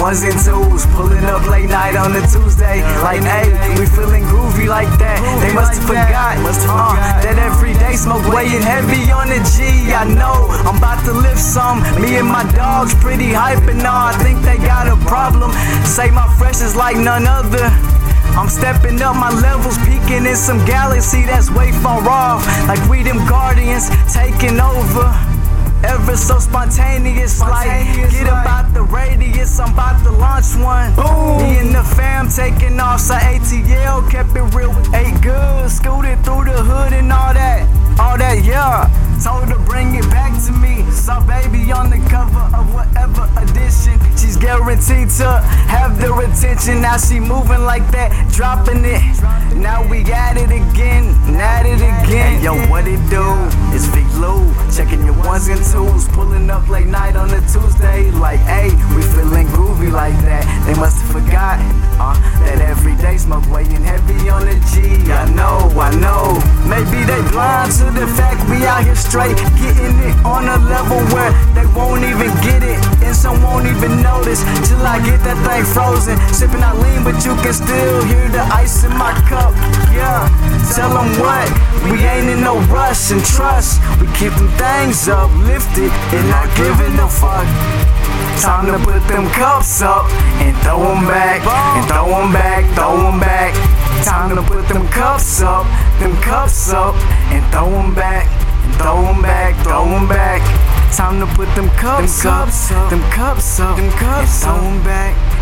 ones and twos. Pulling up late night on a Tuesday. Like, hey, we feeling groovy like that. They must have forgot uh, that every day smoke weighing heavy on the G. I know I'm about to lift some. Me and my dogs pretty hype and all. I think they got a problem. Say my fresh is like none other. I'm stepping up my levels, peeking in some galaxy that's way far off. Like we them guardians taking over. Ever so spontaneous, like get about the radius. I'm about to launch one. Boom. Me and the fam taking off. So ATL kept it real, ate good, scooted through the hood and all that, all that, yeah. Told her bring it back to me. Saw baby on the cover of whatever edition. She's guaranteed to have their attention. Now she moving like that, dropping it. Now we at it again, at it again. Yo, what it do? Up late night on a Tuesday. Like, hey, we feeling groovy like that. They must have forgot uh, that every day smoke weighing heavy on the G. I know, I know. Maybe they blind to the fact we out here straight, getting it on a level where they won't even get it, and some won't even notice till I get that thing frozen. Sipping out lean, but you can still hear the ice in my cup. Yeah, tell them what, we ain't in no rush and trust. We keep them things uplifted and not giving a fuck. Time to put them cups up and throw them back, and throw them back, throw them back. Time to put them cups up, them cups up, and throw them back, and throw them back, throw them back. Time to put them cups, up, them cups up, them cups up, them cups, and throw them back.